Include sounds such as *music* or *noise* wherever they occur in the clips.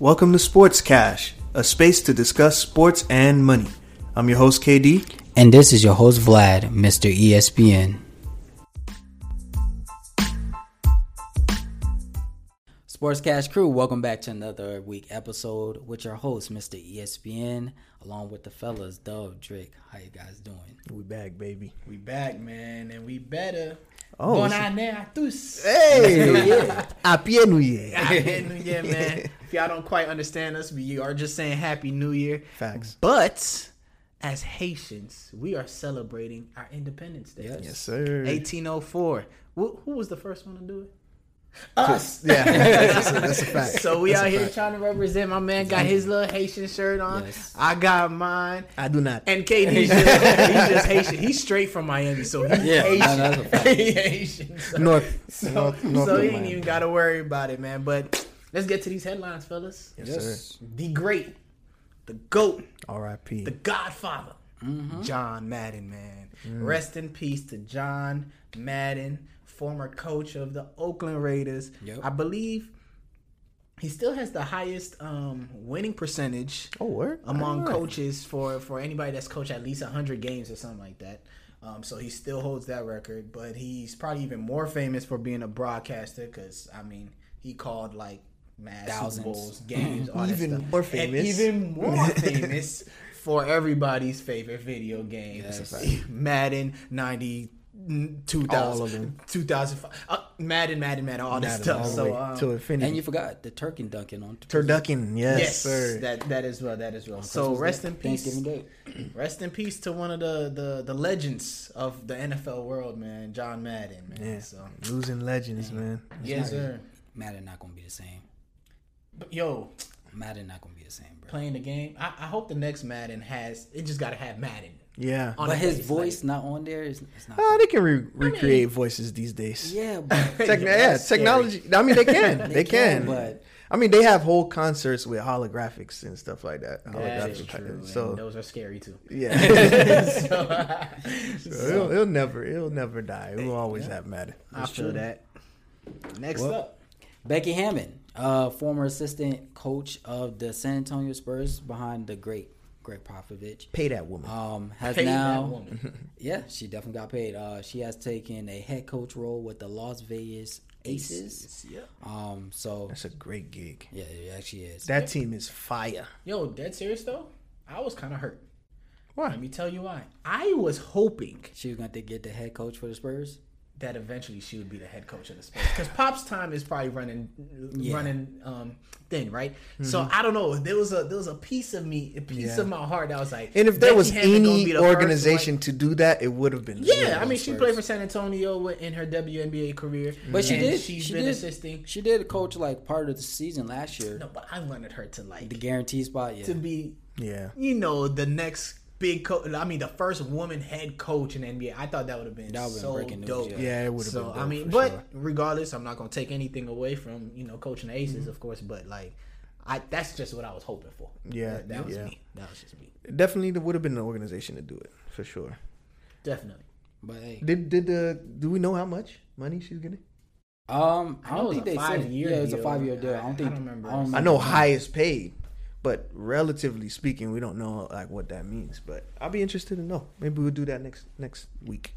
Welcome to Sports Cash, a space to discuss sports and money. I'm your host, KD. And this is your host, Vlad, Mr. ESPN. Sports Cash crew, welcome back to another week episode with your host, Mr. ESPN, along with the fellas, Dove, Drake. How you guys doing? We back, baby. We back, man, and we better. Oh, Bon it's- année à tous. Hey! Happy New Year. Happy New Year, *laughs* man. *laughs* If y'all don't quite understand us, we are just saying Happy New Year. Facts. But as Haitians, we are celebrating our Independence Day. Yes. Yes, sir. 1804. Who, who was the first one to do it? Us. Yeah, *laughs* that's a, that's a fact. So we That's out here fact. trying to represent. My man got his little Haitian shirt on. Yes. I got mine. I do not. And KD's just, he's just Haitian. He's straight from Miami, so he's Yeah, Haitian. no, that's a fact. *laughs* He Haitian. So, North, so, North, North so he ain't even got to worry about it, man. But let's get to these headlines, fellas. Yes, sir. The great, the goat, R.I.P. the Godfather, Mm-hmm. John Madden, man. Mm. Rest in peace to John Madden, former coach of the Oakland Raiders. Yep. I believe he still has the highest um, winning percentage Oh, word? among Alright. coaches for for anybody that's coached at least 100 games or something like that. Um, so he still holds that record, but he's probably even more famous for being a broadcaster because I mean he called like mass Thousands. Bowls, games, *laughs* all that Even stuff. more and famous. even more *laughs* famous for everybody's favorite video game, Yes. *laughs* Madden 90. 2000, All of them. 2005, uh, Madden, Madden, Madden, all this Madden stuff. all the So, um, to infinity. And you forgot the turkey Duncan on Turducken, yes, yes, sir. that that is well, that is well. So rest Day, in peace, Thanksgiving Day. *clears throat* Rest in peace to one of the, the, the legends of the NFL world, man, John Madden, man. Yeah. So Losing legends, man. yes, sir. Madden not gonna be the same. But yo, Madden not gonna be the same, bro. playing the game, I, I hope the next Madden has it. Just got to have Madden. Yeah. On But his face, voice not on there is it's not. Oh, they can re- recreate voices these days. yeah, *laughs* but Techn- yeah, That's scary. technology. I mean, they can. *laughs* they, can. But I mean, they have whole concerts with holographics and stuff like that. That Holographic is true. and So those are scary too. yeah, *laughs* so, So it'll, it'll never, it'll never die. It will always have Madden. I feel that. Next Well, up, Becky Hammon, uh, former assistant coach of the San Antonio Spurs behind the great Gregg Popovich, Pay that woman. um, has pay that now, woman. *laughs* yeah, she definitely got paid. Uh, she has taken a head coach role with the Las Vegas Aces. Yeah. Um, so That's a great gig. yeah, it actually is. That team is fire. Yo, dead serious though. I was kind of hurt. Why? Let me tell you why. I was hoping She was going to get the head coach for the Spurs. That eventually she would be the head coach of the Spurs because Pop's time is probably running Yeah. running um, thin, right? So I don't know. There was a there was a piece of me, a piece Yeah. of my heart that was like, And if there was Hammon any be the first organization to do that, it would have been. yeah, I mean, she Spurs. played for San Antonio in her WNBA career, But she did. She's she been did, assisting. She did coach like part of the season last year. No, but I wanted her to like The guarantee spot, yeah. to be, Yeah. you know, the next big coach. I mean, the first woman head coach in the NBA. I thought that would have been That would've been so breaking news, dope. yeah. Yeah, it would have So been. I mean, for but sure. regardless, I'm not gonna take anything away from you know coaching the Aces, Mm-hmm. of course. But like, I that's just what I was hoping for. Yeah, that, that was yeah. me. That was just me. definitely there would have been an organization to do it for sure. Definitely. But hey, Did did the do we know how much money she's getting? um, I I don't it think they said. five-year Yeah, it's a deal. five year deal. I I- don't I think. don't remember. I, don't I know highest paid, but relatively speaking, we don't know like what that means. But I'll be interested to know. Maybe we'll do that next next week.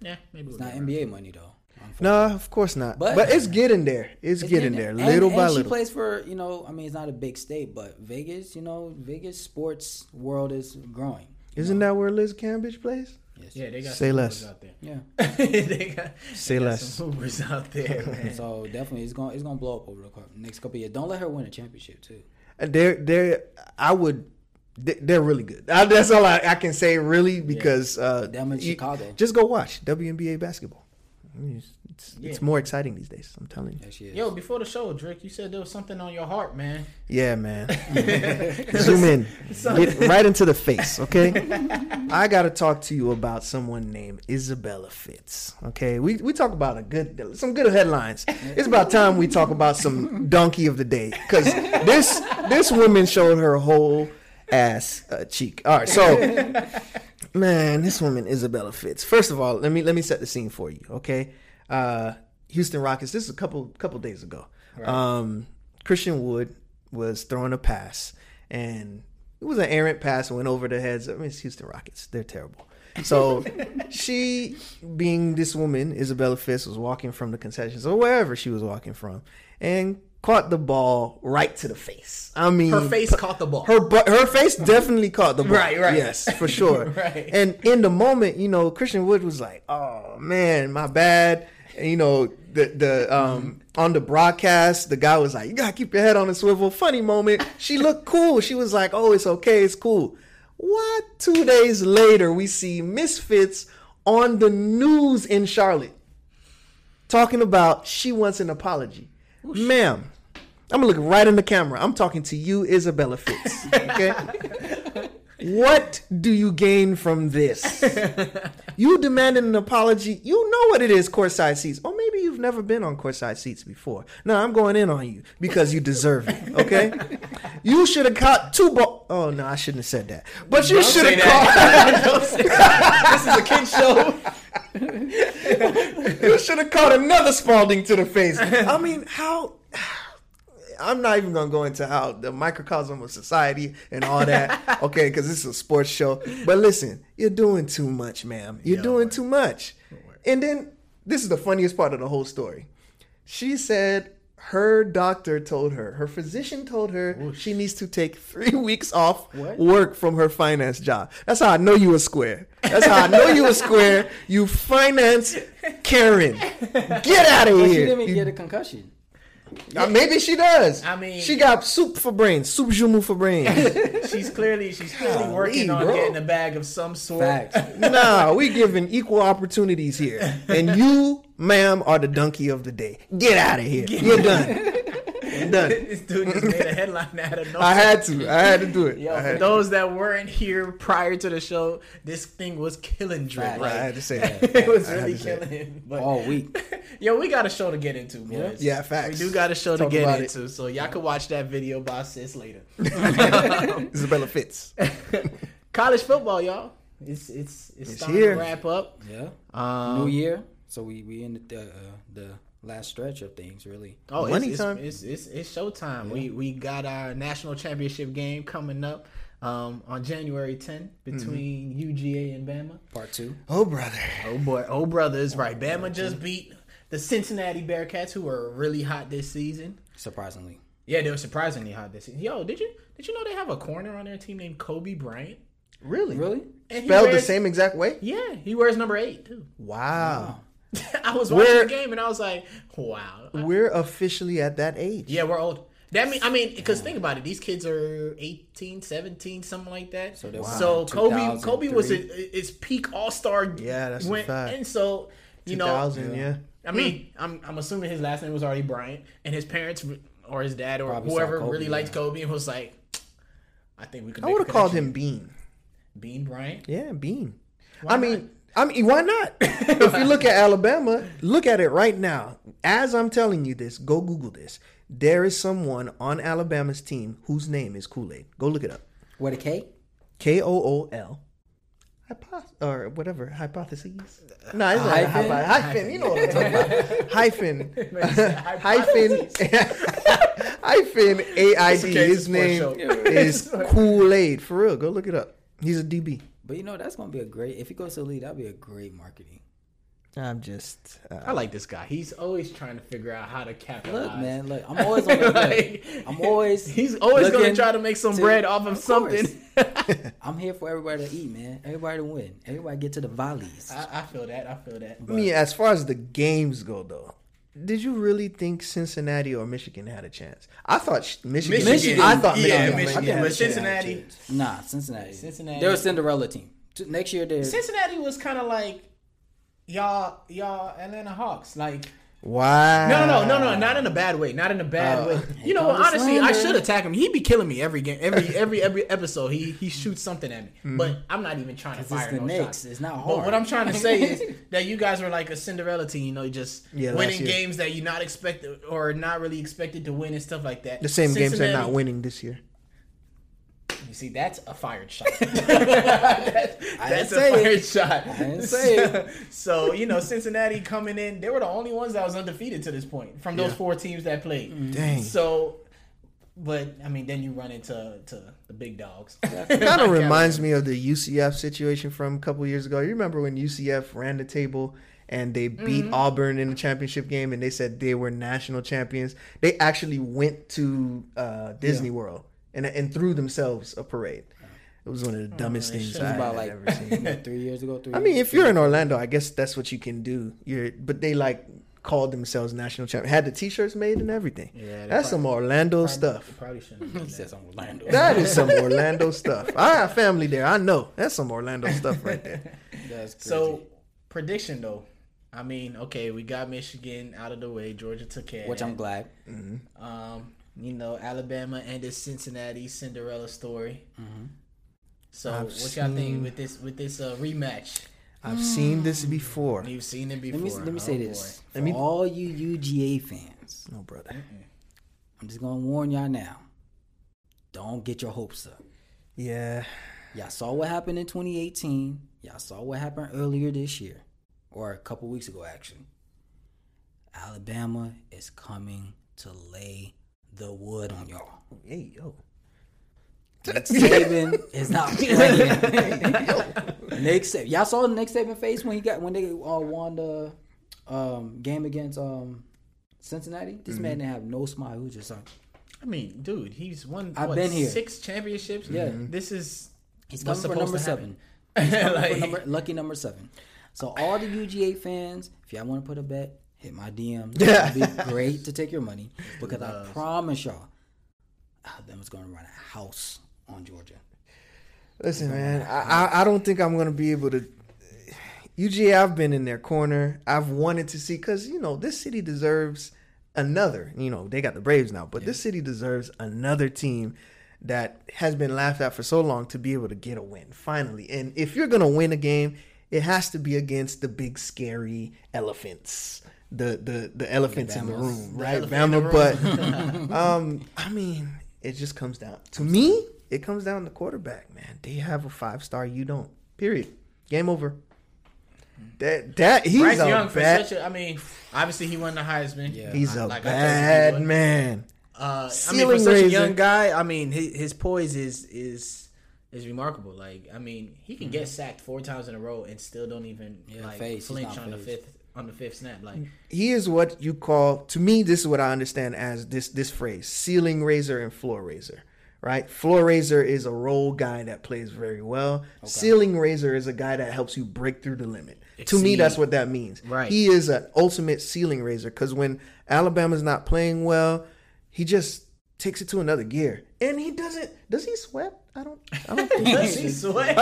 Yeah, maybe It's we'll not. NBA money though. No, of course not. But, But- it's getting there. It's, It's getting there, And- little and by She little. plays for you know. I mean, it's not a big state, but Vegas. You know, Vegas sports world is growing. Isn't know? that where Liz Cambage plays? Yes. Yeah, they got Say some less. out there. Yeah. *laughs* they got, Say they got less. some movers out there, *laughs* man. So definitely, it's gonna it's gonna blow up over the cou- next couple of years. Don't let her win a championship too. And They're they're I would they- they're really good. That's all I, I can say really because uh, Them in Chicago. Just go watch WNBA basketball. I mean, it's, it's, Yeah. it's more exciting these days. I'm telling you. There she is. Yo, before the show, Drake, you said there was something on your heart, man. Yeah, man. *laughs* Zoom in. Get right into the face, okay? I got to talk to you about someone named Isabella Fitz, okay? We we talk about a good some good headlines. It's about time we talk about some donkey of the day cuz this this woman showed her whole ass uh, cheek. All right, so man, this woman Isabella Fitz. First of all, let me let me set the scene for you, okay? Uh Houston Rockets. This is a couple couple days ago. Um Christian Wood was throwing a pass, and it was an errant pass and went over the heads. I mean, it's Houston Rockets. They're terrible. So *laughs* she, being this woman, Isabella Fitz, was walking from the concessions or wherever she was walking from, and caught the ball right to the face. I mean, Her face caught the ball. her bu- her face definitely caught the *laughs* ball. Right, right. Yes, for sure. *laughs* Right. And in the moment, you know, Christian Wood was like, "Oh man, my bad." And you know, the the um on the broadcast, the guy was like, "You gotta keep your head on the swivel." Funny moment. She looked *laughs* cool. She was like, "Oh, it's okay. It's cool." What? Two days later, we see Miss Fitz on the news in Charlotte talking about she wants an apology. Ma'am, I'm gonna look right in the camera. I'm talking to you, Isabella Fitz. Okay. *laughs* what do you gain from this? *laughs* You demanded an apology. You know what it is, courtside seats. Or maybe you've never been on courtside seats before. No, I'm going in on you because you deserve it. Okay. *laughs* you should have caught two ball. Oh no, I shouldn't have said that. But you should have caught. that. *laughs* Don't say that. This is a kid show. you should have caught another Spalding to the face. I mean, how? I'm not even gonna go into how the microcosm of society and all that. *laughs* Okay, because this is a sports show. But listen, you're doing too much, ma'am. You're Yeah, doing too much. And then this is the funniest part of the whole story. She said her doctor told her, her physician told her she needs to take three *laughs* weeks off What? work from her finance job. That's how I know you a square. That's how I know you a square. You finance Karen. *laughs* Get out of here. she didn't even You- get a concussion. Uh, maybe she does. I mean- she got soup for brains, soup jumu for brains. *laughs* She's clearly she's clearly working on bro. getting a bag of some sort. Facts. nah, we giving equal opportunities here, and you, ma'am, are the donkey of the day. Get out of here. You're done. *laughs* I'm done. this dude just made a headline out of nowhere. I had to. I had to do it. Yo, I for had, those that weren't here prior to the show, this thing was killing Drake. Right, right, I had to say *laughs* that. it was I really killing him. But All week. *laughs* yo, we got a show to get into, boys. Yeah, facts. We do got a show Talk to get about it. into, so y'all can watch that video by sis later. *laughs* Isabella Fitz. College football, y'all. It's it's it's, It's starting here. to wrap up. Yeah. Um, New year. So we we in the uh, the last stretch of things really. Oh, Money it's, time. It's, it's, it's, it's showtime. We we got our national championship game coming up um, on January 10th between UGA and Bama. Part two. Oh, brother. Oh boy, oh brothers, right? Bama just beat the Cincinnati Bearcats, who were really hot this season. Surprisingly. Yeah, they were surprisingly hot this season. Yo, did you did you know they have a corner on their team named Kobe Bryant? Really? Really? And he Spelled the same exact way? Yeah, he wears number eight too. Wow. *laughs* I was watching Where- the game and I was like, wow. We're officially at that age. Yeah, we're old. That mean, I mean, because think about it. These kids are 18, 17, something like that. So they're So. Kobe, Kobe was 2003. at its peak All Star. Yeah, that's a fact. And so you know, 2000, yeah. I mean, I'm I'm assuming his last name was already Bryant, and his parents or his dad or Probably whoever Kobe, really liked yeah. Kobe and was like, I think we could. I would have called him Bean. Bean Bryant. Yeah, Bean. Why I mean, I mean, why not? *laughs* if you look at Alabama, look at it right now. As I'm telling you this, go Google this. There is someone on Alabama's team whose name is Kool Aid. Go look it up. What a K? K O O L. Hypoth- or whatever hypotheses. No, it's not Hyphen? hyphen. hyphen. You know what I'm talking about. *laughs* hyphen. *laughs* hyphen. Hyphen A I D. His name is Kool Aid. For real, go look it up. He's a DB. But you know that's gonna be a great if he goes to the league, that'd be a great marketing. I'm just. Uh, I like this guy. He's always trying to figure out how to capitalize. Look, man, look, I'm always on the *laughs* Like, I'm always He's always going to try to make some to- bread off of, of something. *laughs* I'm here for everybody to eat, man. Everybody to win. Everybody get to the volleys. I, I feel that. I feel that. I mean, as far as the games go, though, did you really think Cincinnati or Michigan had a chance? I thought Michigan. Michigan. I thought Yeah, Michigan. Michigan. I think But Cincinnati- Nah, Cincinnati. Cincinnati. They're a Cinderella team. Next year they're Cincinnati was kind of like y'all, y'all Atlanta Hawks. Like Wow. no, no, no, no, no, not in a bad way. Not in a bad Uh, way. You know, honestly, I should attack him. He'd be killing me every game, every every every episode. He he shoots something at me, but I'm not even trying to 'Cause it's fire the no Knicks. shots. It's not hard. But what I'm trying to say is *laughs* that you guys are like a Cinderella team. You know, just Yeah, winning games that you're not expected or not really expected to win and stuff like that. The same games they're not winning this year. You see, that's a fired shot. *laughs* *laughs* that's that's a say it. fired shot. I didn't say so, *laughs* so, you know, Cincinnati coming in, they were the only ones that was undefeated to this point from those Yeah. four teams that played. Dang. So but I mean, then you run into to the big dogs. It kind of reminds me of the UCF situation from a couple years ago. You remember when UCF ran the table and they beat Mm-hmm. Auburn in the championship game and they said they were national champions? They actually went to uh, Disney World and and threw themselves a parade. It was one of the dumbest they things should. I It was had about like ever seen. *laughs* three years ago. Three. I mean, years if you're in Orlando, I guess that's what you can do. You're, but they like called themselves national champion. Had the T-shirts made and everything. Yeah, they that's some Orlando stuff. Probably shouldn't. He said some Orlando. That is some *laughs* Orlando stuff. I got family there. I know that's some Orlando stuff right there. *laughs* That's crazy. So prediction though, I mean, okay, we got Michigan out of the way. Georgia took care, of which I'm that. glad. Um, you know, Alabama ended Cincinnati Cinderella story. Mm-hmm. So I've what y'all think with this with this uh, rematch? I've seen this before. You've seen it before. Let me let me say Oh, this boy. for Let me- all you UGA fans. No, brother. I'm just gonna warn y'all now. Don't get your hopes up. Yeah. Y'all saw what happened in 2018. Y'all saw what happened earlier this year, or a couple weeks ago, actually. Alabama is coming to lay the wood on y'all. Hey yo. Nick Saban is not *laughs* playing. Nick Saban, y'all saw Nick Saban face when he got when they uh, won the um, game against um, Cincinnati. This man didn't have no smile. He was just like, I mean, dude, he's won. I've what, been here. six championships. Yeah. this is he's coming for number seven. He's *laughs* Like- for number, lucky number seven. So all the UGA fans, if y'all want to put a bet, hit my DM. Yeah. It'd be great to take your money *laughs* because I promise y'all, Alabama's going to run a house on Georgia. Listen, man. I, I I don't think I'm gonna be able to. UGA, I've been in their corner. I've wanted to see because you know this city deserves another. You know they got the Braves now, but this city deserves another team that has been laughed at for so long to be able to get a win finally. And if you're gonna win a game, it has to be against the big scary elephants. The the the elephants in the room, right? elephant the Bama, but *laughs* *laughs* um, I mean, it just comes down to me. It comes down to the quarterback, man. They have a five star, you don't. Period. Game over. That that he's Bryce a Young for bad. such a. I mean, obviously he won the Heisman. Yeah. He's a Like I he bad man. Uh, I mean, Ceiling for such raiser. a young guy, I mean, his, his poise is is is remarkable. Like, I mean, he can get sacked four times in a row and still don't even Yeah, like phase. He's flinch not on the fifth on the fifth snap. Like, He is what you call to me. This is what I understand as this this phrase: ceiling raiser and floor raiser. Right? Floor raiser is a role guy that plays very well. Ceiling raiser is a guy that helps you break through the limit. To me, that's what that means. Right. He is an ultimate ceiling raiser because when Alabama's not playing well, he just takes it to another gear. And he doesn't. Does he sweat? I don't. I don't *laughs* think does he sweat?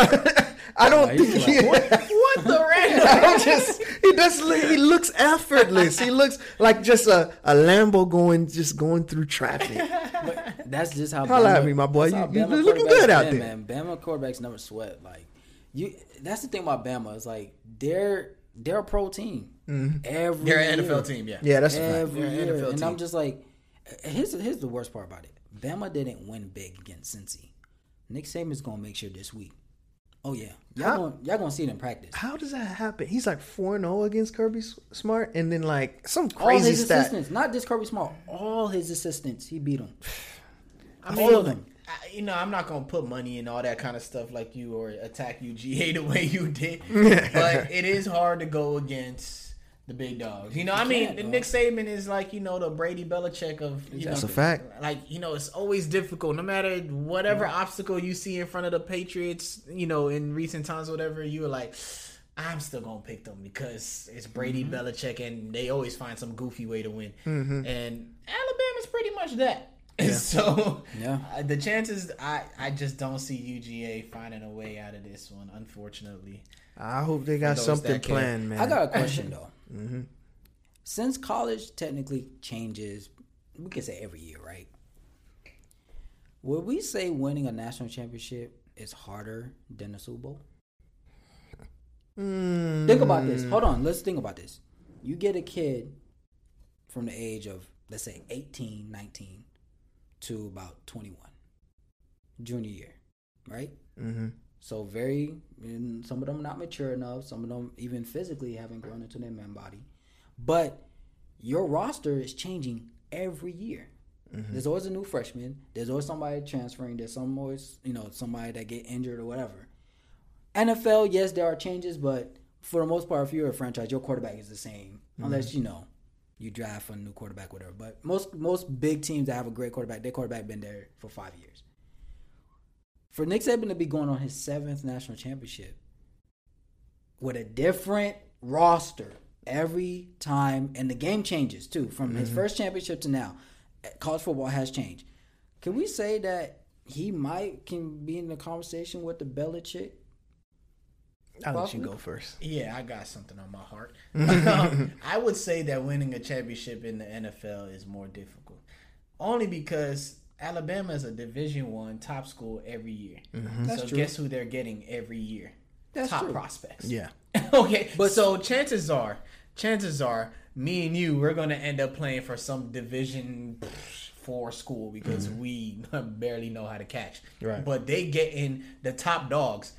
*laughs* I don't he think he. *laughs* what the *laughs* random? I'm just he does he looks effortless. He looks like just a, a Lambo going just going through traffic. *laughs* That's just how. Holla at Bama- me, my boy. You- how you Bama looking good out been, there. man. Bama quarterbacks never sweat. Like you, that's the thing about Bama. It's like they're they're a pro team. Mm-hmm. Every They're an. NFL team, yeah. Yeah, that's a fact. every They're year. NFL and team. I'm just like, here's here's the worst part about it. Bama didn't win big against Cincy. Nick Saban's gonna make sure this week. Oh yeah, y'all How- gonna, y'all gonna see it in practice. How does that happen? He's like four zero oh against Kirby Smart, and then like some crazy All crazy his stat. assistants, not just Kirby Smart, all his assistants, he beat them. I *sighs* All of them. I, you know, I'm not gonna put money in all that kind of stuff like you or attack UGA *laughs* the way you did, *laughs* but it is hard to go against the big dogs. You know, I mean, can't, dog. Nick Saban is like you know the Brady Belichick of you That's know, a fact. Like you know, it's always difficult. No matter whatever mm-hmm. obstacle you see in front of the Patriots, you know, in recent times, or whatever, you were like. I'm still gonna pick them because it's Brady mm-hmm. Belichick, and they always find some goofy way to win. Mm-hmm. And Alabama's pretty much that. *laughs* so Yeah. uh, the chances, I I just don't see UGA finding a way out of this one. Unfortunately, I hope they got something planned, man. I got a *laughs* question though. Since college technically changes, we can say every year, right? Would we say winning a national championship is harder than a Super Bowl? Mm, Think about this. Hold on, let's think about this. You get a kid from the age of, let's say, 18, 19 to about 21, junior year, right? hmm So very, and some of them not mature enough. Some of them even physically haven't grown into their man body. But your roster is changing every year. Mm-hmm. There's always a new freshman. There's always somebody transferring. There's some always you know somebody that get injured or whatever. NFL, yes, there are changes, but for the most part, if you're a franchise, your quarterback is the same, mm-hmm. unless you know you draft a new quarterback, whatever. But most most big teams that have a great quarterback, their quarterback been there for five years. For Nick Saban to be going on his seventh national championship with a different roster every time, and the game changes too from his first championship to now. College football has changed. Can we say that he might can be in the conversation with the Belichick? I'll let you go first. Yeah, I got something on my heart. *laughs* *laughs* um, I would say that winning a championship in the NFL is more difficult, only because Alabama is a Division One top school every year. Mm-hmm. That's so true. guess who they're getting every year? That's top true. prospects. Yeah. *laughs* okay, but so chances are, chances are, me and you, we're gonna end up playing for some Division Four school because mm-hmm. we *laughs* barely know how to catch. Right. But they get in the top dogs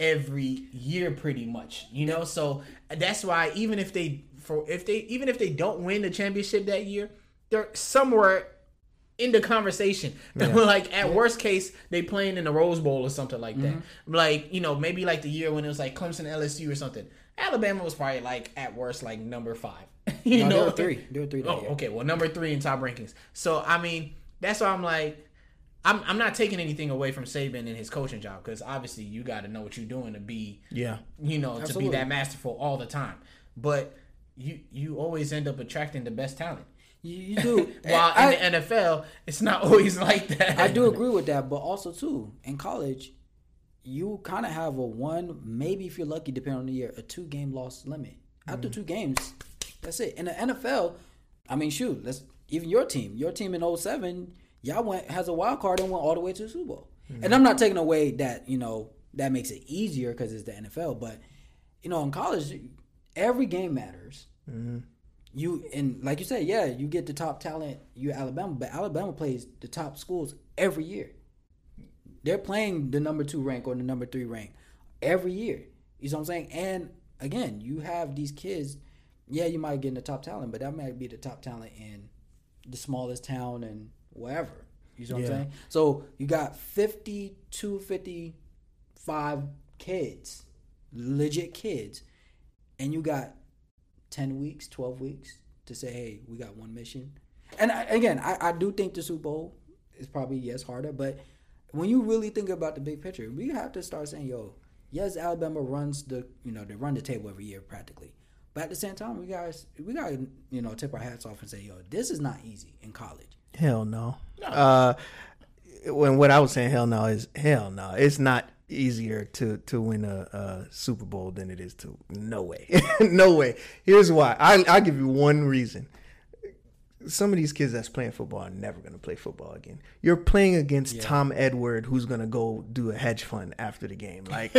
every year, pretty much. You know, so that's why even if they for if they even if they don't win the championship that year, they're somewhere in the conversation. *laughs* like at worst case, they playing in the Rose Bowl or something like that. Mm-hmm. Like you know, maybe like the year when it was like Clemson, LSU or something. Alabama was probably like at worst like number five. *laughs* you No, know, they were three. They were three that Oh, year. okay. Well, number three in top rankings. So I mean, that's why I'm like, I'm I'm not taking anything away from Saban and his coaching job because obviously you got to know what you're doing to be Yeah. you know, to be that masterful all the time. But you you always end up attracting the best talent. You, you do. *laughs* While I, in the NFL, it's not *laughs* always like that. I do agree with that, but also too in college, you kind of have a one, maybe if you're lucky, depending on the year, a two game loss limit. After mm. two games, that's it. In the NFL, I mean, shoot, let's even your team, your team in 07, y'all went has a wild card and went all the way to the Super Bowl. Mm. And I'm not taking away that you know that makes it easier because it's the NFL, but you know in college, every game matters. Mm-hmm. You and like you said, yeah, you get the top talent. You Alabama, but Alabama plays the top schools every year. They're playing the number two rank or the number three rank every year. You know what I'm saying? And again, you have these kids. Yeah, you might get in the top talent, but that might be the top talent in the smallest town and wherever. You know what Yeah. I'm saying? So you got 52, 55 kids, legit kids, and you got 10 weeks, 12 weeks to say, hey, we got one mission. And I, again, I, I do think the Super Bowl is probably, yes, harder, but when you really think about the big picture, we have to start saying, yo, yes, Alabama runs the, you know, they run the table every year practically. But at the same time, we guys, we got to, you know, tip our hats off and say, yo, this is not easy in college. Hell no. Uh, when what I was saying, hell no, is hell no. It's not easier to to win a, a Super Bowl than it is to. No way, *laughs* no way. Here's why. I I'll give you one reason. Some of these kids that's playing football are never gonna play football again. You're playing against Tom Edward, who's gonna go do a hedge fund after the game. Like,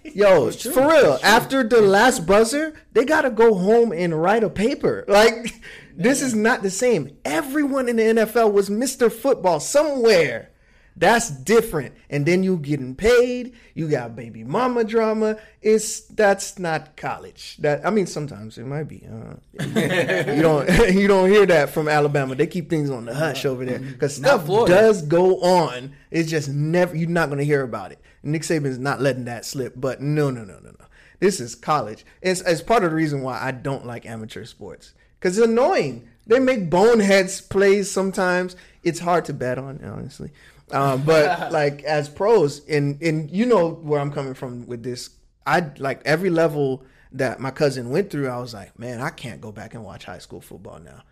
*laughs* yo, for real. After the last buzzer, they gotta go home and write a paper. *laughs* Like, this is not the same. Everyone in the NFL was Mr. Football somewhere. That's different. And then you getting paid. You got baby mama drama. It's that's not college. That I mean, sometimes it might be. Uh, *laughs* you don't *laughs* you don't hear that from Alabama. They keep things on the hush over there because stuff does go on. It's just never. You're not going to hear about it. Nick Saban's not letting that slip. But no, no, no, no, no. This is college. It's, it's part of the reason why I don't like amateur sports because it's annoying. They make boneheads plays sometimes. It's hard to bet on, honestly. Um, but *laughs* like as pros, and and you know where I'm coming from with this. I like every level that my cousin went through. I was like, man, I can't go back and watch high school football now.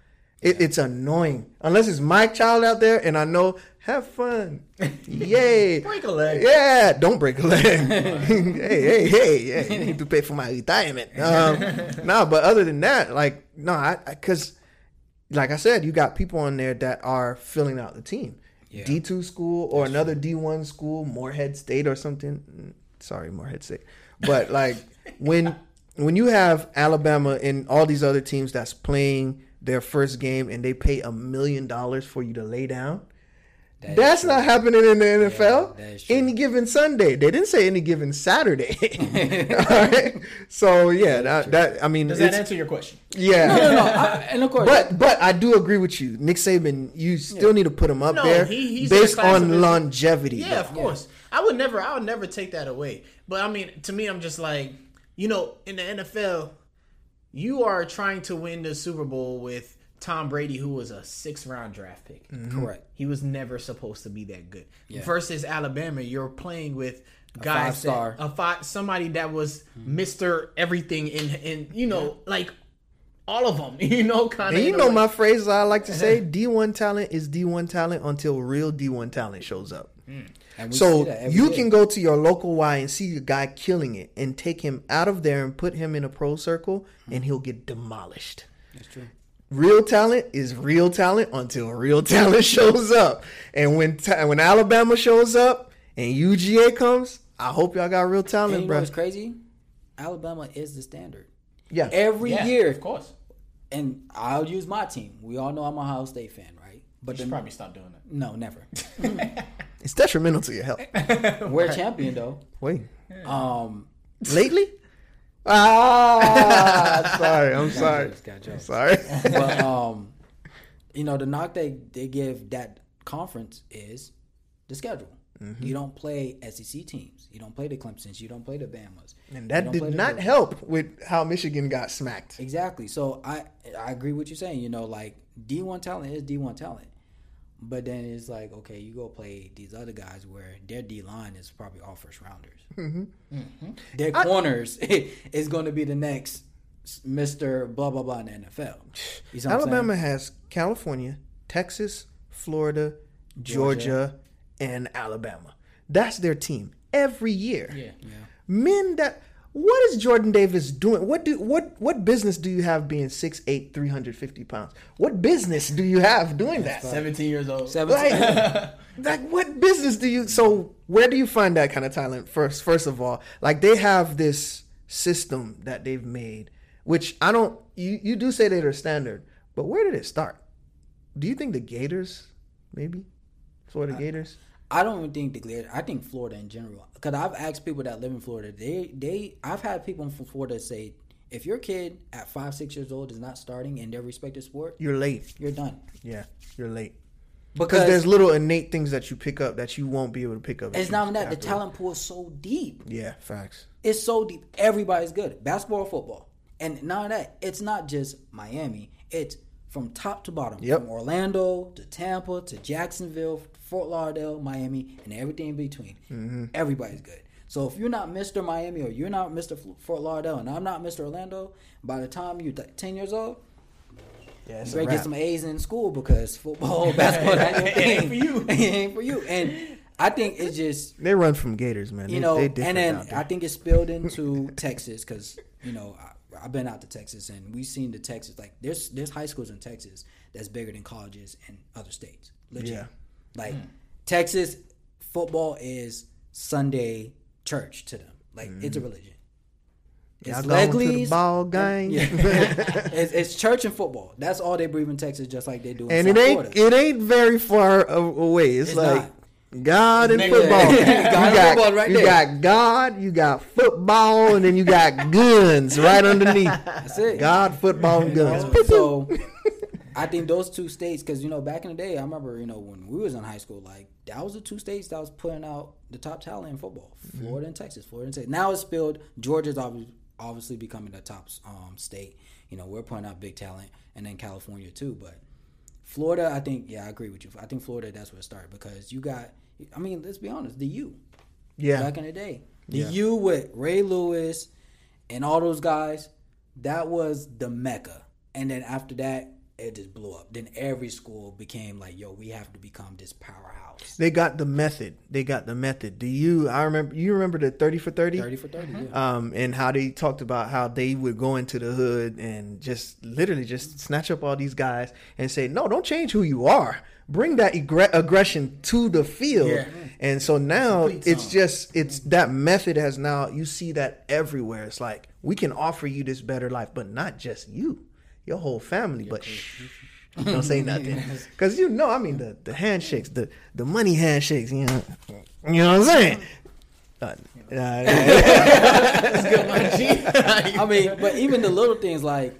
It, It's annoying unless it's my child out there, and I know have fun, *laughs* yay, Break a leg. yeah, don't break a leg. *laughs* hey, hey, hey, yeah, you need to pay for my retirement. Um, no, but other than that, like, no, I because, like I said, you got people on there that are filling out the team. Yeah. D two school or another D one school, Morehead State or something. Mm, Sorry, Morehead State, but like *laughs* when when you have Alabama and all these other teams that's playing their first game and they pay a million dollars for you to lay down, That is That's not happening in the NFL. that is true. any given Sunday. They didn't say any given Saturday. *laughs* All right. So yeah, that, that I mean, Does that answer your question? yeah. No, no, no. I, *laughs* and of course, But but I do agree with you, Nick Saban. You still need to put him up No, there he- he's based class of on longevity. Yeah, of course. I would never. I would never take that away. But I mean, to me, I'm just like, you know, in the NFL, you are trying to win the Super Bowl with Tom Brady, who was a six round draft pick. Mm-hmm. correct. He was never supposed to be that good. Yeah. Versus Alabama, you're playing with guys five-star. that, a five, somebody that was mm-hmm. Mister Everything in in you know like all of them. *laughs* You know, kind of. You know my phrase I like to say: *laughs* D1 talent is D1 talent until real D1 talent shows up. Mm. And we So see that every you day. can go to your local Y and see a guy killing it, and take him out of there and put him in a pro circle, and mm-hmm. he'll get demolished. That's true. Real talent is real talent until real talent *laughs* shows up. And when ta- when Alabama shows up and UGA comes, I hope y'all got real And talent, you know bro. what's crazy? Alabama is the standard Yeah, every yeah, year. of course. And I'll use my team. We all know I'm a Ohio State fan, right? But You then, should probably stop doing that. no, never. *laughs* it's detrimental to your health. *laughs* We're a champion though. Wait, Um, lately? Ah, *laughs* sorry. I'm sorry. jokes, I'm sorry. *laughs* but *laughs* um, you know, the knock they they give that conference is the schedule. Mm-hmm. You don't play SEC teams. You don't play the Clemson's. You don't play the Bama's. and that did not help with how Michigan got smacked. Exactly. So I I agree with you saying. You know, like D one talent is D one talent, but then it's like okay, you go play these other guys where their D line is probably all first rounders. Mm-hmm. Their corners *laughs* is going to be the next Mister blah blah blah in the NFL. You see what I'm saying? Alabama has California, Texas, Florida, Georgia, Georgia. and Alabama. That's their team every year. Yeah. Men that what is Jordan Davis doing? What do what what business do you have being 6'8", 350 pounds? What business do you have doing that? 17 years old. Seventeen. Like, *laughs* like what business do you so where do you find that kind of talent first first of all? Like they have this system that they've made, which I don't you, you do say they're standard, but where did it start? Do you think the Gators, maybe? Florida Gators? I don't even think the Gators. I think Florida in general. Because I've asked people that live in Florida. They they I've had people from Florida say, if your kid at five six years old is not starting in their respective sport, You're late. you're done. Yeah, you're late. Because Because there's little innate things that you pick up that you won't be able to pick up. it's not even that the talent pool is so deep. Yeah, facts. It's so deep. Everybody's good. Basketball, football, and not that. It's not just Miami. It's from top to bottom. Yep. From Orlando to Tampa to Jacksonville, Fort Lauderdale, Miami, and everything in between. Mm-hmm. Everybody's good. So if you're not Mr. Miami or you're not Mr. Fort Lauderdale and I'm not Mr. Orlando, by the time you're th- 10 years old, Yeah, you better get some A's in school because football, *laughs* basketball, that *laughs* ain't Ain't for you. *laughs* It ain't for you. And I think it's just They run from Gators, man. you know, they and then. I think it spilled into Texas because you know I, I've been out to Texas and we've seen the Texas like there's there's high schools in Texas that's bigger than colleges in other states. Legit. Yeah. Like hmm. Texas football is Sunday church to them. Like it's a hmm. religion. It's going to the Legley's. ball uh, game. Yeah. *laughs* *laughs* it's, it's church and football. That's all they breathe in Texas, just like they do in and South it ain't Florida. it ain't very far away. It's, It's like God and football. *laughs* You got football right you got God, you got football, and then you got guns right underneath. That's it. God, football, and guns. So I think those two states, because you know, back in the day, I remember you know when we was in high school, like that was the two states that was putting out the top talent in football: Florida and Texas. Florida and Texas. Now it's spilled. Georgia's obviously obviously becoming the top um, state. You know, we're putting out big talent, and then California too. But Florida, I think, yeah, I agree with you. I think Florida, that's where it started because you got. I mean, let's be honest, the U Yeah, back in the day. The Yeah. U with Ray Lewis and all those guys, that was the mecca. And then after that, it just blew up. Then every school became like, yo, we have to become this powerhouse. they got the method. They got the method. Do you? I remember. You remember the thirty for thirty? 30 for 30, yeah. um, and how they talked about how they would go into the hood and just literally just snatch up all these guys and say, "No, don't change who you are. Bring that aggr- aggression to the field." Yeah. And so now Complete it's just it's that method has now you see that everywhere. It's like we can offer you this better life, but not just you, your whole family. but shh, Don't say nothing, *laughs* because you know, I mean, the the handshakes, the the money handshakes. You know, you know what I'm saying. Uh, *laughs* That's good, my *laughs* mean, but even the little things like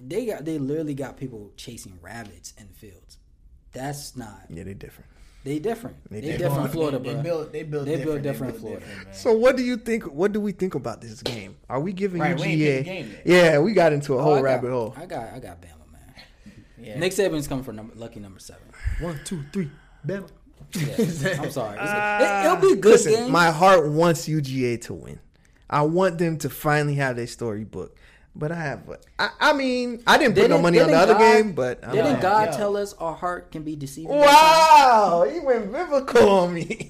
they got they literally got people chasing rabbits in the fields. That's not yeah, they different. They different. They They, different. different in Florida, they, bro. They build, they build, They different. build different they in build Florida. different, man. So what do you think? What do we think about this game? Are we giving Right, we ain't UGA? picked game yeah, we got into a Oh, whole I got- rabbit hole. I got I got Bama, man. *laughs* yeah. Nick Saban's coming for number, lucky number seven. One, two, three, Bama. Yeah, I'm sorry. *laughs* It's- it, will be a good Listen, game. my heart wants UGA to win. I want them to finally have their storybook. But I have, I, I mean, I didn't put no Didn't- money on the didn't other God- game, but I'm Didn't like, God yo. tell us our heart can be deceiving? wow, he went biblical on me. *laughs*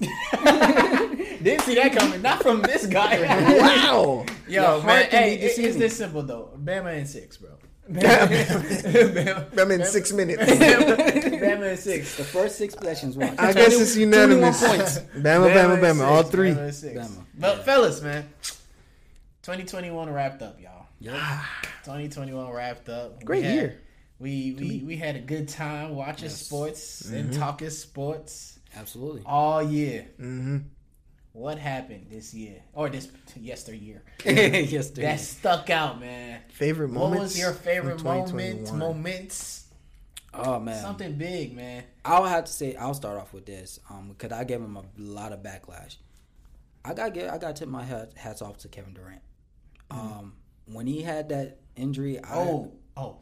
Didn't see that coming. Not from this guy. wow, Yo, heart man. can Hey, be it- it's this simple though. Bama in six, bro. *laughs* I'm in six minutes. Bama in six. The first six possessions, watch. I guess it's 21 unanimous. points. Bama, Bama, in Bama, all three. Bama six. Bama. But Yeah. fellas, man, 2021 wrapped up, y'all. Yeah. *sighs* 2021 wrapped up. We Great had- year. We we, we had a good time watching Yes. sports Mm-hmm. and talking sports Absolutely. all year. hmm What happened this year or this yesteryear *laughs* yes, that stuck out, man? Favorite What moments. was your favorite moment? Moments? Oh man. Something big, man. I'll have to say I'll start off with this um because I gave him a lot of backlash. I got get I got to tip my hat, hats off to Kevin Durant. Um, when he had that injury, I, Oh, oh,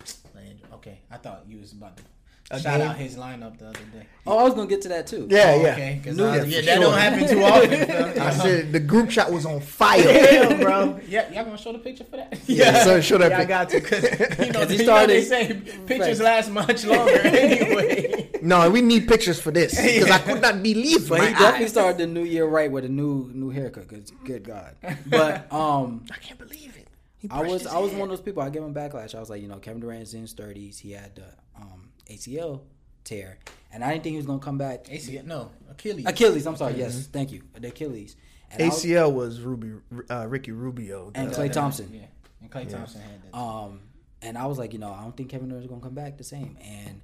okay. I thought you was about to A shout game? out his lineup the other day. oh, I was gonna get to that too. Yeah, Oh, yeah. Okay, because Knew yeah, that for that sure. don't happen too often. *laughs* I said the group shot was on fire. Damn, bro. *laughs* Yeah, y'all gonna show the picture for that? Yeah, so show that Yeah, I got to because you *laughs* know, 'Cause he you know they started- say pictures Right. last much longer anyway. No, we need pictures for this because I could not believe But my he definitely eyes. started the new year right with a new new haircut. Good, good God. But um, I can't believe it. He I was his I was hair. one of those people. I gave him backlash. I was like, you know, Kevin Durant's in his thirties. He had the um, ACL tear, and I didn't think he was gonna come back. ACL, no, Achilles. Achilles. I'm sorry. Yes, thank you. The Achilles. And I was- ACL was Ruby, uh, Ricky Rubio. And the- Klay Thompson. Yeah, and Klay Thompson had that. Um, and I was like, you know, I don't think Kevin Durant's gonna come back the same. And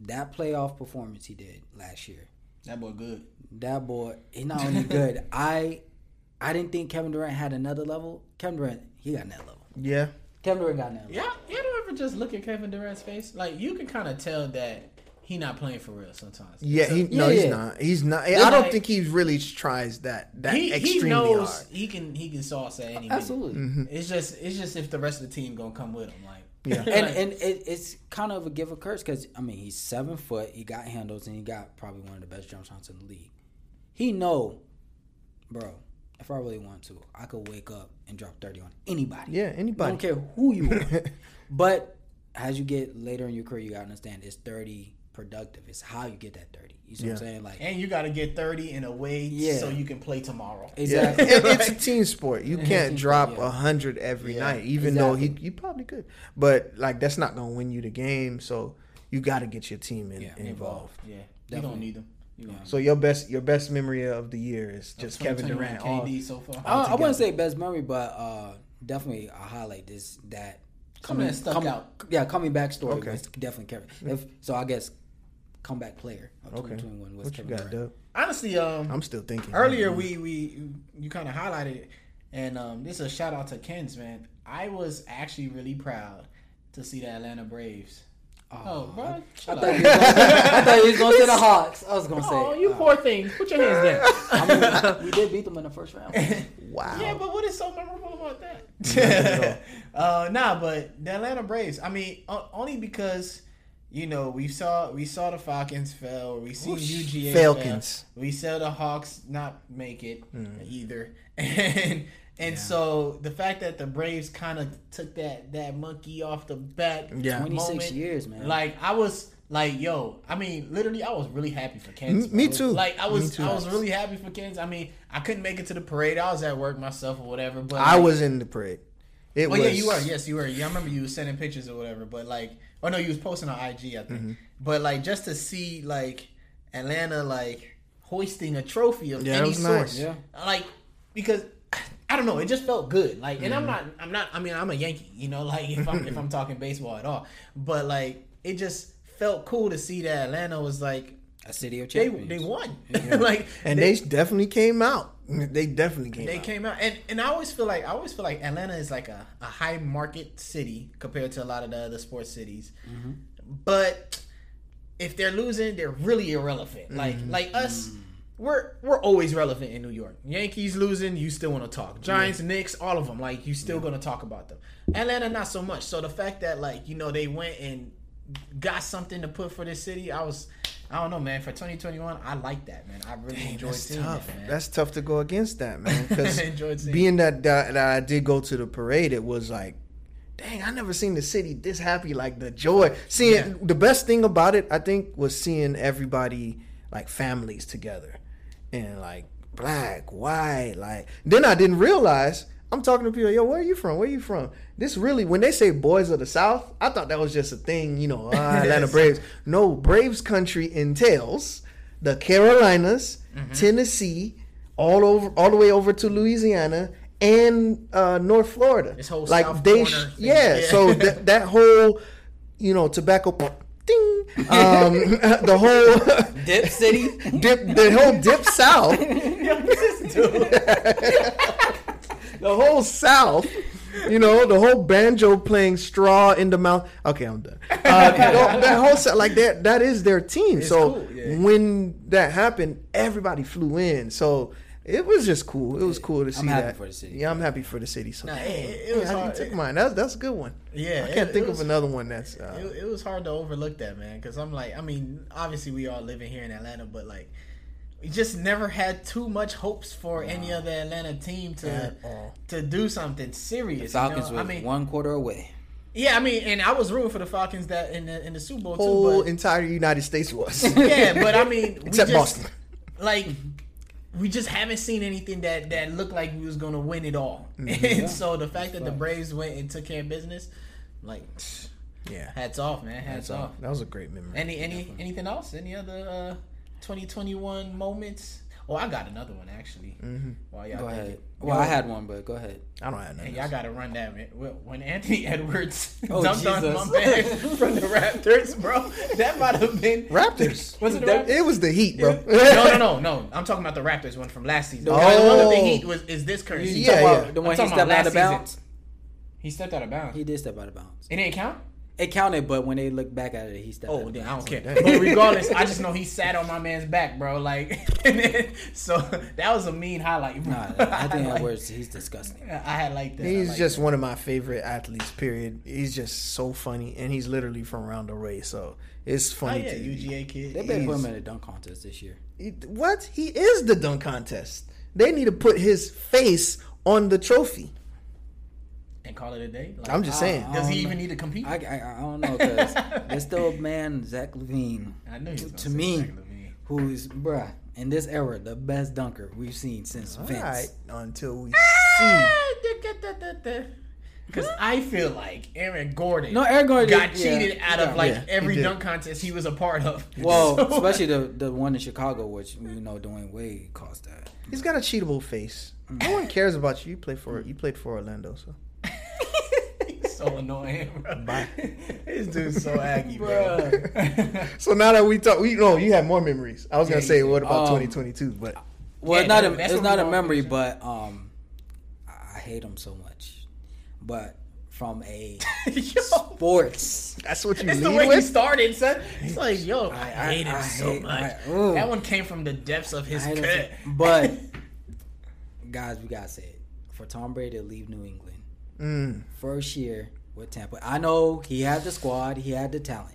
that playoff performance he did last year, that boy good. that boy, he's not only good. *laughs* I, I didn't think Kevin Durant had another level. Kevin Durant, he got another level. yeah, Kevin Durant got another. level. Yeah, you don't ever just look at Kevin Durant's face. Like you can kind of tell that he not playing for real sometimes. yeah. He, no, Yeah, he's yeah. not. He's not. I don't like- think he really tries that that he, he extremely knows hard. he can he can sauce at any minute. Absolutely. Mm-hmm. It's just it's just if the rest of the team gonna come with him. Like Yeah. *laughs* And and it, it's kind of a give a curse because I mean he's seven foot, he got handles, and he got probably one of the best jump shots in the league. He know, bro. If I really want to, I could wake up and drop thirty on anybody. Yeah, anybody. I don't care who you are. *laughs* but as you get later in your career, you gotta understand it's thirty productive. It's how you get that thirty. You see what I'm saying? Like and you got to get thirty in a way Yeah. so you can play tomorrow. Exactly. It- it's a team sport. You can't drop sport, a yeah. hundred every Yeah, night, even though he you probably could. But like that's not gonna win you the game. So you got to get your team in, Yeah. involved. Yeah, you don't need them. You don't. So your best your best memory of the year is just Kevin 2021 Durant. all- KD so far. I, I wouldn't say best memory, but uh, definitely a highlight this that Something that stuck coming- out. Yeah, coming back story Okay. was definitely Kevin. If, so I guess comeback player of Okay, 2021 was what you Kevin got, Durant. Doug? Honestly, um, I'm still thinking. earlier we we you kind of highlighted it, and um, this is a shout out to Ken's man. I was actually really proud to see the Atlanta Braves. Oh, bro, I thought, up. you was gonna, I thought you was gonna say the Hawks. I was gonna say. Oh, you uh, poor thing. Put your hands down. I mean, we did beat them in the first round. *laughs* Wow. Yeah, but what is so memorable about that? *laughs* uh, nah, but the Atlanta Braves. I mean, o- only because you know we saw we saw the Falcons fell. We see Whoosh. UGA Falcons. Fell. We saw the Hawks not make it Mm. either, *laughs* and and so the fact that the Braves kind of took that that monkey off the back, Yeah. 26 years, man. Like I was. Like yo, I mean, literally, I was really happy for Kens. Me- me too. Like I was, too. I was really happy for Kens. I mean, I couldn't make it to the parade. I was at work myself or whatever. But I like, was in the parade. It well, was. yeah, you were. Yes, you were. Yeah, I remember you was sending pictures or whatever. But like, oh no, you was posting on IG, I think. Mm-hmm. But like, just to see like Atlanta like hoisting a trophy of Yeah, it any was sort, nice. Yeah. like because I don't know, it just felt good. Like, and Mm-hmm. I'm not, I'm not. I mean, I'm a Yankee, you know, *laughs* like if I'm if I'm talking baseball at all, but like it just felt cool to see that Atlanta was like A city of they champions. they won. *laughs* like And they, definitely came out. They definitely came They out. came out, and, and I always feel like I always feel like Atlanta is like a, a high market city compared to a lot of the other sports cities. Mm-hmm. But if they're losing, they're really irrelevant. Like mm-hmm. like us, mm. We're we're always relevant in New York. Yankees losing, you still want to talk. Giants, Knicks, all of them, like you still gonna talk about them. Atlanta, not so much. So the fact that like you know they went and got something to put for this city, I was. I don't know, man. For 2021, I like that, man. I really enjoyed That's seeing tough. that, man. That's tough to go against that, man. *laughs* Because being that, that that I did go to the parade, it was like, dang, I never seen the city this happy. Like the joy, seeing Yeah. the best thing about it, I think, was seeing everybody like families together, and like black, white. Like then I didn't realize. I'm talking to people, yo, where are you from? Where are you from? This really, when they say boys of the South, I thought that was just a thing, you know, ah, *laughs* Atlanta Braves. No, Braves country entails the Carolinas, Mm-hmm. Tennessee, all over, all the way over to Louisiana and uh, North Florida. This whole like South they, sh- yeah. yeah. So that that whole, you know, tobacco, ding, um, *laughs* the whole *laughs* Dip City. *laughs* dip, the whole dip south, the whole south. You know, the whole banjo playing straw in the mouth. Okay, I'm done. Uh, that that whole set, like that, that is their team. It's so cool, yeah. when that happened, everybody flew in. So it was just cool. It was cool to see I'm happy that. for the city. Yeah, I'm happy for the city. So Nah, dang, it- it was yeah, I hard. took mine. That's that's a good one. Yeah, I can't it- think it was- of another one that's. Uh, it, it was hard to overlook that man because i'm like i mean obviously we all living here in atlanta but like we just never had too much hopes for any other atlanta team to At to do something serious Falcons you know? was i mean one quarter away. yeah i mean and i was rooting for the falcons that in the in the super bowl whole too entire United States was. yeah but i mean *laughs* we Except just, Boston. like we just haven't seen anything that that looked like we was gonna win it all Mm-hmm. *laughs* and so the fact that the braves went and took care of business like Yeah, hats off man hats, off that was a great memory. Any any anything else? Any other uh, 2021 moments? Oh, I got another one actually. Mm-hmm. While y'all Go ahead. it- Well, I had one, but go ahead. I don't have Hey, y'all got to run that man. When- When Anthony *laughs* Edwards *laughs* Oh, dunked on my man *laughs* from the Raptors, bro, that might have been Raptors. Was it the Raptors? It was the Heat, bro. no, no, no, no. I'm talking about the Raptors one from last season. Oh. The one with the Heat was is this current You season. Yeah, talking about yeah. The I'm one he stepped out of bounds. He stepped out of bounds. He did step out of bounds. It didn't count. It counted, but when they look back at it, he stepped. Oh, of then I don't care. But regardless, I just know he sat on my man's back, bro. Like, *laughs* then, so that was a mean highlight. Bro. Nah, I think *laughs* like, Edwards, he's disgusting. I had like that. He's like just that. one of my favorite athletes. Period. He's just so funny, and he's literally from around the way, so it's funny. Oh funny. yeah, to UGA kid. They better put him He's- in a dunk contest this year. He- What? He is the dunk contest. They need to put his face on the trophy. And call it a day. Like, I'm just saying. does he Um, even need to compete? I, I, I don't know because there's still a man, Zach LaVine, *laughs* I knew he was to gonna me, who's bruh in this era the best dunker we've seen since All Vince. right, until we Ah, see. Because I feel like Aaron Gordon, No, Aaron Gordon got did- yeah, cheated out of got- like yeah, every dunk contest he was a part of. *laughs* Well, *laughs* So- especially the the one in Chicago, which you know Dwyane Wade caused that. He's got a cheatable face. No one cares about you. You play for you played for Orlando, so He's so annoying, bro. Bye. *laughs* this dude's so aggy, bro. *laughs* so now that we talk, we know you have more memories. I was gonna say what about Um, 2022, but Well, Yeah, it's not a it's not a memory, think. but um, I hate him so much. But from a *laughs* yo, sports, that's what you it's lead the way he started, son. It's like, yo, I, I- hate him I so hate- much. I- that one came from the depths of his I cut. but guys, we gotta say it for Tom Brady to leave New England Mm, first year with Tampa. I know he had the squad, he had the talent.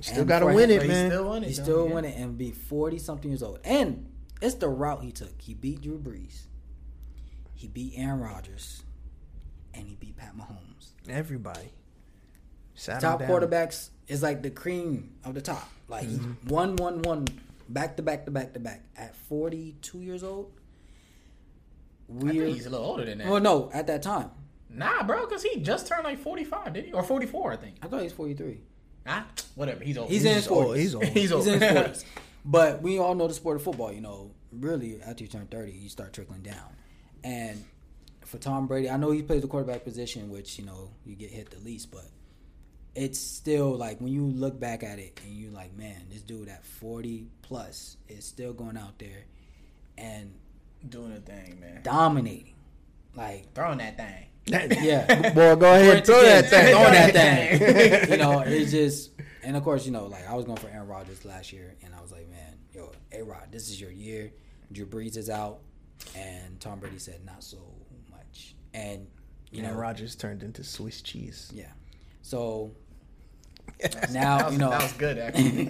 still And gotta win him- it, But he still won it. Though, still yeah. winning and be forty something years old. And it's the route he took. He beat Drew Brees. He beat Aaron Rodgers. And he beat Pat Mahomes. Everybody. Sat top quarterbacks is like the cream of the top. Like he Mm-hmm. one, one, one, back to back to back to back at forty two years old. I think he's a little older than that. Well, no, at that time Nah, bro, because he just turned like 45, did he? Or 44, I think. I thought he was forty three. Ah, whatever. He's old. He's in his He's old. forties. *laughs* He's old. He's old. He's in his forties. *laughs* But we all know the sport of football. You know, really after you turn thirty, you start trickling down. And for Tom Brady, I know he plays the quarterback position, which you know you get hit the least, but it's still like when you look back at it and you like, man, this dude at 40 plus is still going out there and Doing a thing, man. dominating. Like, Throwing that thing. *laughs* yeah. Boy, go ahead, and throw that thing. Throwing that thing. *laughs* *laughs* you know, it's just, and of course, you know, like I was going for Aaron Rodgers last year, and I was like, man, yo, A Rod, this is your year. Drew Brees is out, and Tom Brady said not so much, and you know, Rodgers turned into Swiss cheese. yeah. So now you know, that was good actually.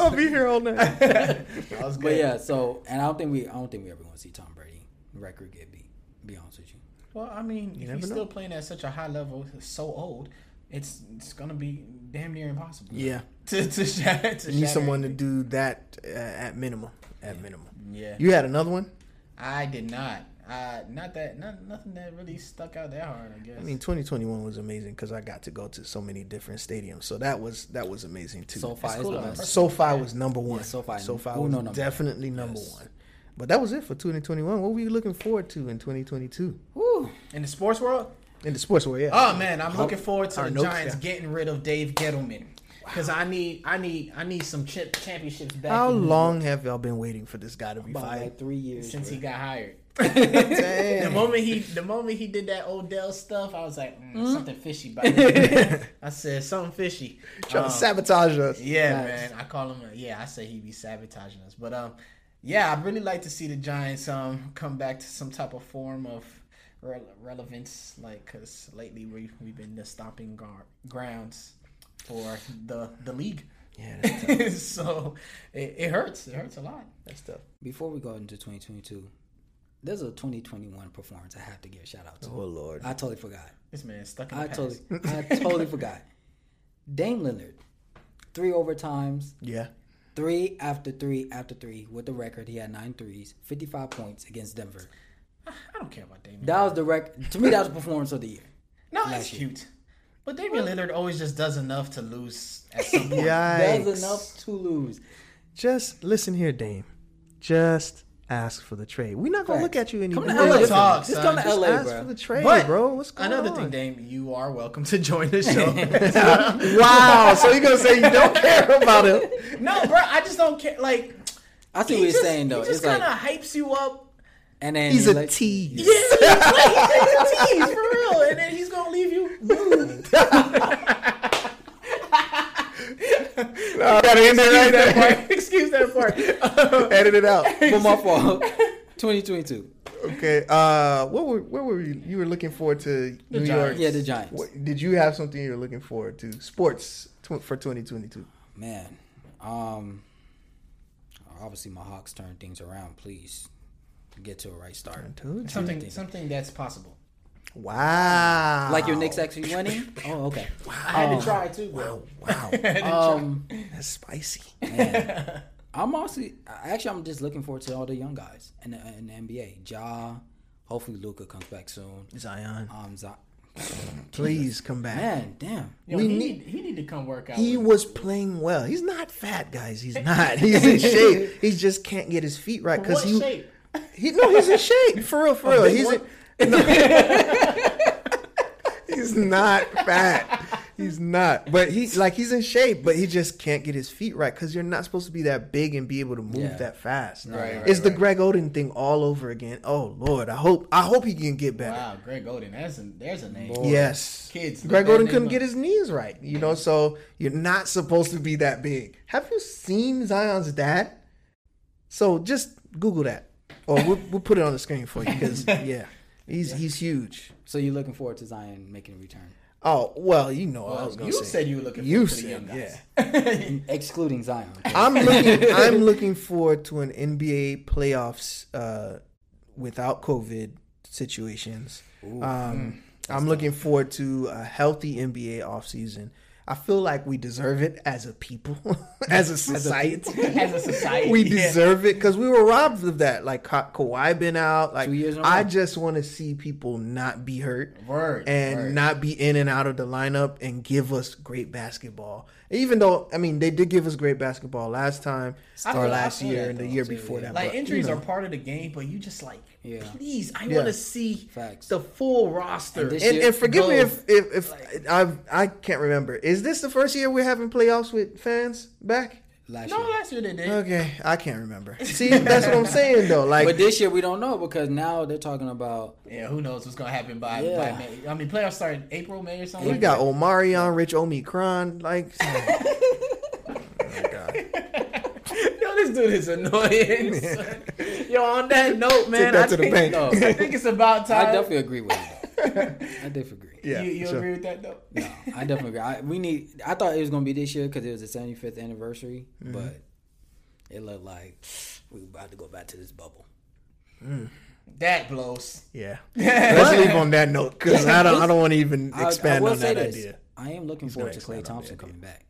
I'll be here all night. that was good. but yeah. So and I don't think we, I don't think we ever going to see Tom Brady record get beat. Be honest with you. Well, I mean, if never he's know. still playing at such a high level, so old, it's it's gonna be damn near impossible. Yeah. *laughs* To to, shatter, to You need shatter someone to do that uh, at minimum. At minimum. Yeah. You had another one? I did not. Uh, not that. Not nothing that really stuck out that hard. I guess. I mean, 2021 was amazing because I got to go to so many different stadiums. So that was that was amazing too. So far, cool, it's the though. best. SoFi was number one. SoFi. SoFi Uno was number definitely one. number Yes. one. But that was it for 2021. What were you looking forward to in 2022 Woo. in the sports world. in the sports world? Yeah. Oh man, I'm looking forward to Our the notes, Giants yeah. getting rid of Dave Gettleman because I need, I need, I need some chip championships back. How long York have y'all been waiting for this guy to be About fired? like three years since he got hired? *laughs* The moment he, the moment he did that Odell stuff, I was like, mm, something fishy about it. *laughs* I said something fishy. Trying Um, to sabotage us. Yeah, Facts. man. I call him. A, yeah, I say he be sabotaging us. But um, yeah, I'd really like to see the Giants um come back to some type of form of re- relevance, like because lately we we've been the stomping gar- grounds for the the league. Yeah, that's, *laughs* so it, it hurts. It hurts a lot. that's tough. Before we go into 2022, there's a 2021 performance I have to give a shout out to. Oh Lord. I totally forgot. This man stuck in the I past. totally, *laughs* I totally forgot. Dame Lillard, three overtimes, Yeah. three after three after three with the record. He had nine threes, 55 points against Denver. I don't care about Damian. That was the rec- To me, that was the performance of the year. no, last that's cute. But Damian Lillard always just does enough to lose at some point. Yikes. That's enough to lose. Just listen here, Dame. Just ask for the trade. We're not gonna Facts. look at you anymore. Come anymore. to LA, Real talk, Just come to Just LA, ask bro. for the trade, But bro. What's going on? Another on? thing, Dame, you are welcome to join the show. *laughs* wow. So you're gonna say you don't care about him? no, bro, I just don't care. Like, I see he what you're just, saying though. He just It's like, kind of hypes you up. And then He's he a like- tease. Yeah, he's like, he's a tease for real, and then he's gonna leave you. *laughs* No, I gotta end it right that part. Excuse that part. *laughs* Edit it out. For my fault. 2022. Okay. Uh, what were what were you? You were looking forward to New York. Yeah, the Giants. What, did you have something you were looking forward to? Sports tw- for 2022. Man, um, obviously my Hawks turn things around. Please get to a right start. something, something that's possible. Wow. Like your Knicks actually winning? Oh, okay. Wow. I had to try too, bro. Wow. *laughs* Wow. Um, That's spicy. man, I'm also actually, I'm just looking forward to all the young guys in the, in the NBA. Ja, hopefully Luka comes back soon. Zion, Um, Z- *laughs* please come back. man, damn. Yo, We he need- need, he need to come work out. He with- was playing well. He's not fat, guys. He's *laughs* not. He's in shape. He just can't get his feet right because he, shape? He no, he's in shape for real, for real. He's one? in, *laughs* no. *laughs* he's not fat. He's not. But he like he's in shape, but he just can't get his feet right because you're not supposed to be that big and be able to move Yeah. that fast. Right, right, it's the right. Greg Oden thing all over again. Oh Lord, I hope I hope he can get better. Wow, Greg Oden. That's a, there's a name. Yes. Kids, Greg that Oden couldn't up. get his knees right. You know, so you're not supposed to be that big. Have you seen Zion's dad? So just Google that. Or we'll, we'll put it on the screen for you because, *laughs* yeah, he's he's huge. So you're looking forward to Zion making a return, Oh, well, you know what I was going you to say. You said you were looking You forward to the young said, guys. *laughs* excluding Zion. I'm looking. *laughs* I'm looking forward to an NBA playoffs uh, without COVID situations. Um, I'm looking forward to a healthy NBA offseason. I feel like we deserve it as a people, *laughs* as a society. *laughs* As a society, we yeah. deserve it because we were robbed of that. Like Ka- Kawhi been out. Like Two years in a I just want to see people not be hurt Word, and word. not be in and out of the lineup and give us great basketball. Even though I mean they did give us great basketball last time or last year that and the year too, before yeah. that. Like but, injuries you know. are part of the game, but you just like, Yeah. please, I Yeah. want to see Facts. the full roster. And And, and forgive me go. if if, if I I can't remember. Is this the first year we're having playoffs with fans back? Last no, year. last year they did. Okay, I can't remember. *laughs* See, that's what I'm saying though. Like But this year we don't know because now they're talking about Yeah, who knows what's gonna happen by, Yeah. by May? I mean, playoffs start in April, May, or something. we like got that. Omarion, Rich Omicron. Like, *laughs* oh my God. Yo, this dude is annoying. *laughs* Yo, on that note, man, that I to the think, bank. No. I think it's about time. I definitely agree with you. I disagree. Yeah, you you sure. agree with that though? No, I definitely agree. I, we need. I thought it was gonna be this year because it was the 75th anniversary, Mm-hmm. but it looked like we were about to go back to this bubble. That blows. Yeah. *laughs* Let's leave on that note because I don't I don't want to even I- I expand on that this. idea. I am looking He's forward gonna Klay expand on the Thompson coming back.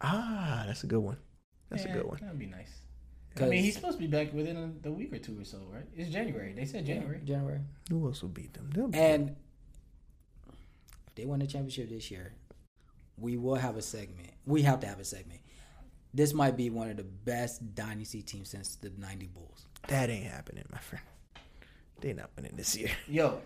Ah, that's a good one. That's Yeah, a good one. That'd be nice. I 'Cause- mean, he's supposed to be back within a, a week or two or so, right? It's January. They said January. January. Who else will beat them? They'll beat And if they win the championship this year, we will have a segment. We have to have a segment. This might be one of the best dynasty teams since the '90 Bulls. That ain't happening, my friend. They not winning this year. Yo,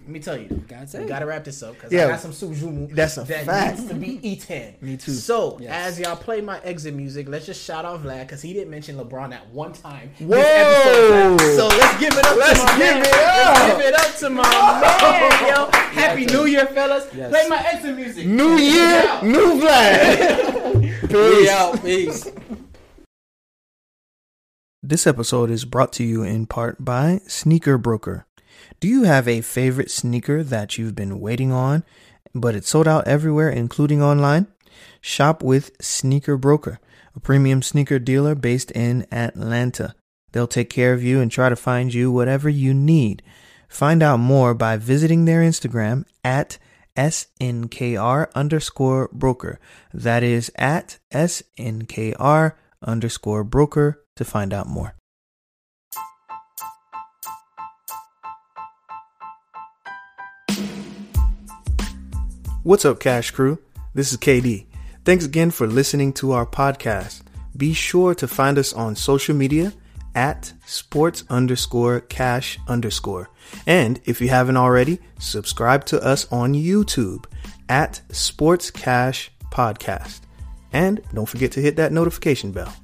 let me tell you. Gotta say. We gotta wrap this up because Yeah. I got some sujumu That's a that fact. needs to be *laughs* eaten. Me too. So Yes. as y'all play my exit music, let's just shout out Vlad because he didn't mention LeBron at one time. Whoa! episode. So let's give it up Let's to my give man. it Let's up. give it up to my man, yo. Happy New Year, fellas. Yes. Play my exit music. New year, new Vlad. *laughs* We Peace. out. Peace. This episode is brought to you in part by Sneaker Broker. Do you have a favorite sneaker that you've been waiting on, but it's sold out everywhere, including online? Shop with Sneaker Broker, a premium sneaker dealer based in Atlanta. They'll take care of you and try to find you whatever you need. Find out more by visiting their Instagram at SNKR underscore broker. That is at SNKR underscore broker to find out more. What's up, Cash Crew? This is KD. Thanks again for listening to our podcast. Be sure to find us on social media at sports underscore cash underscore. And if you haven't already, subscribe to us on YouTube at Sports Cash Podcast. And don't forget to hit that notification bell.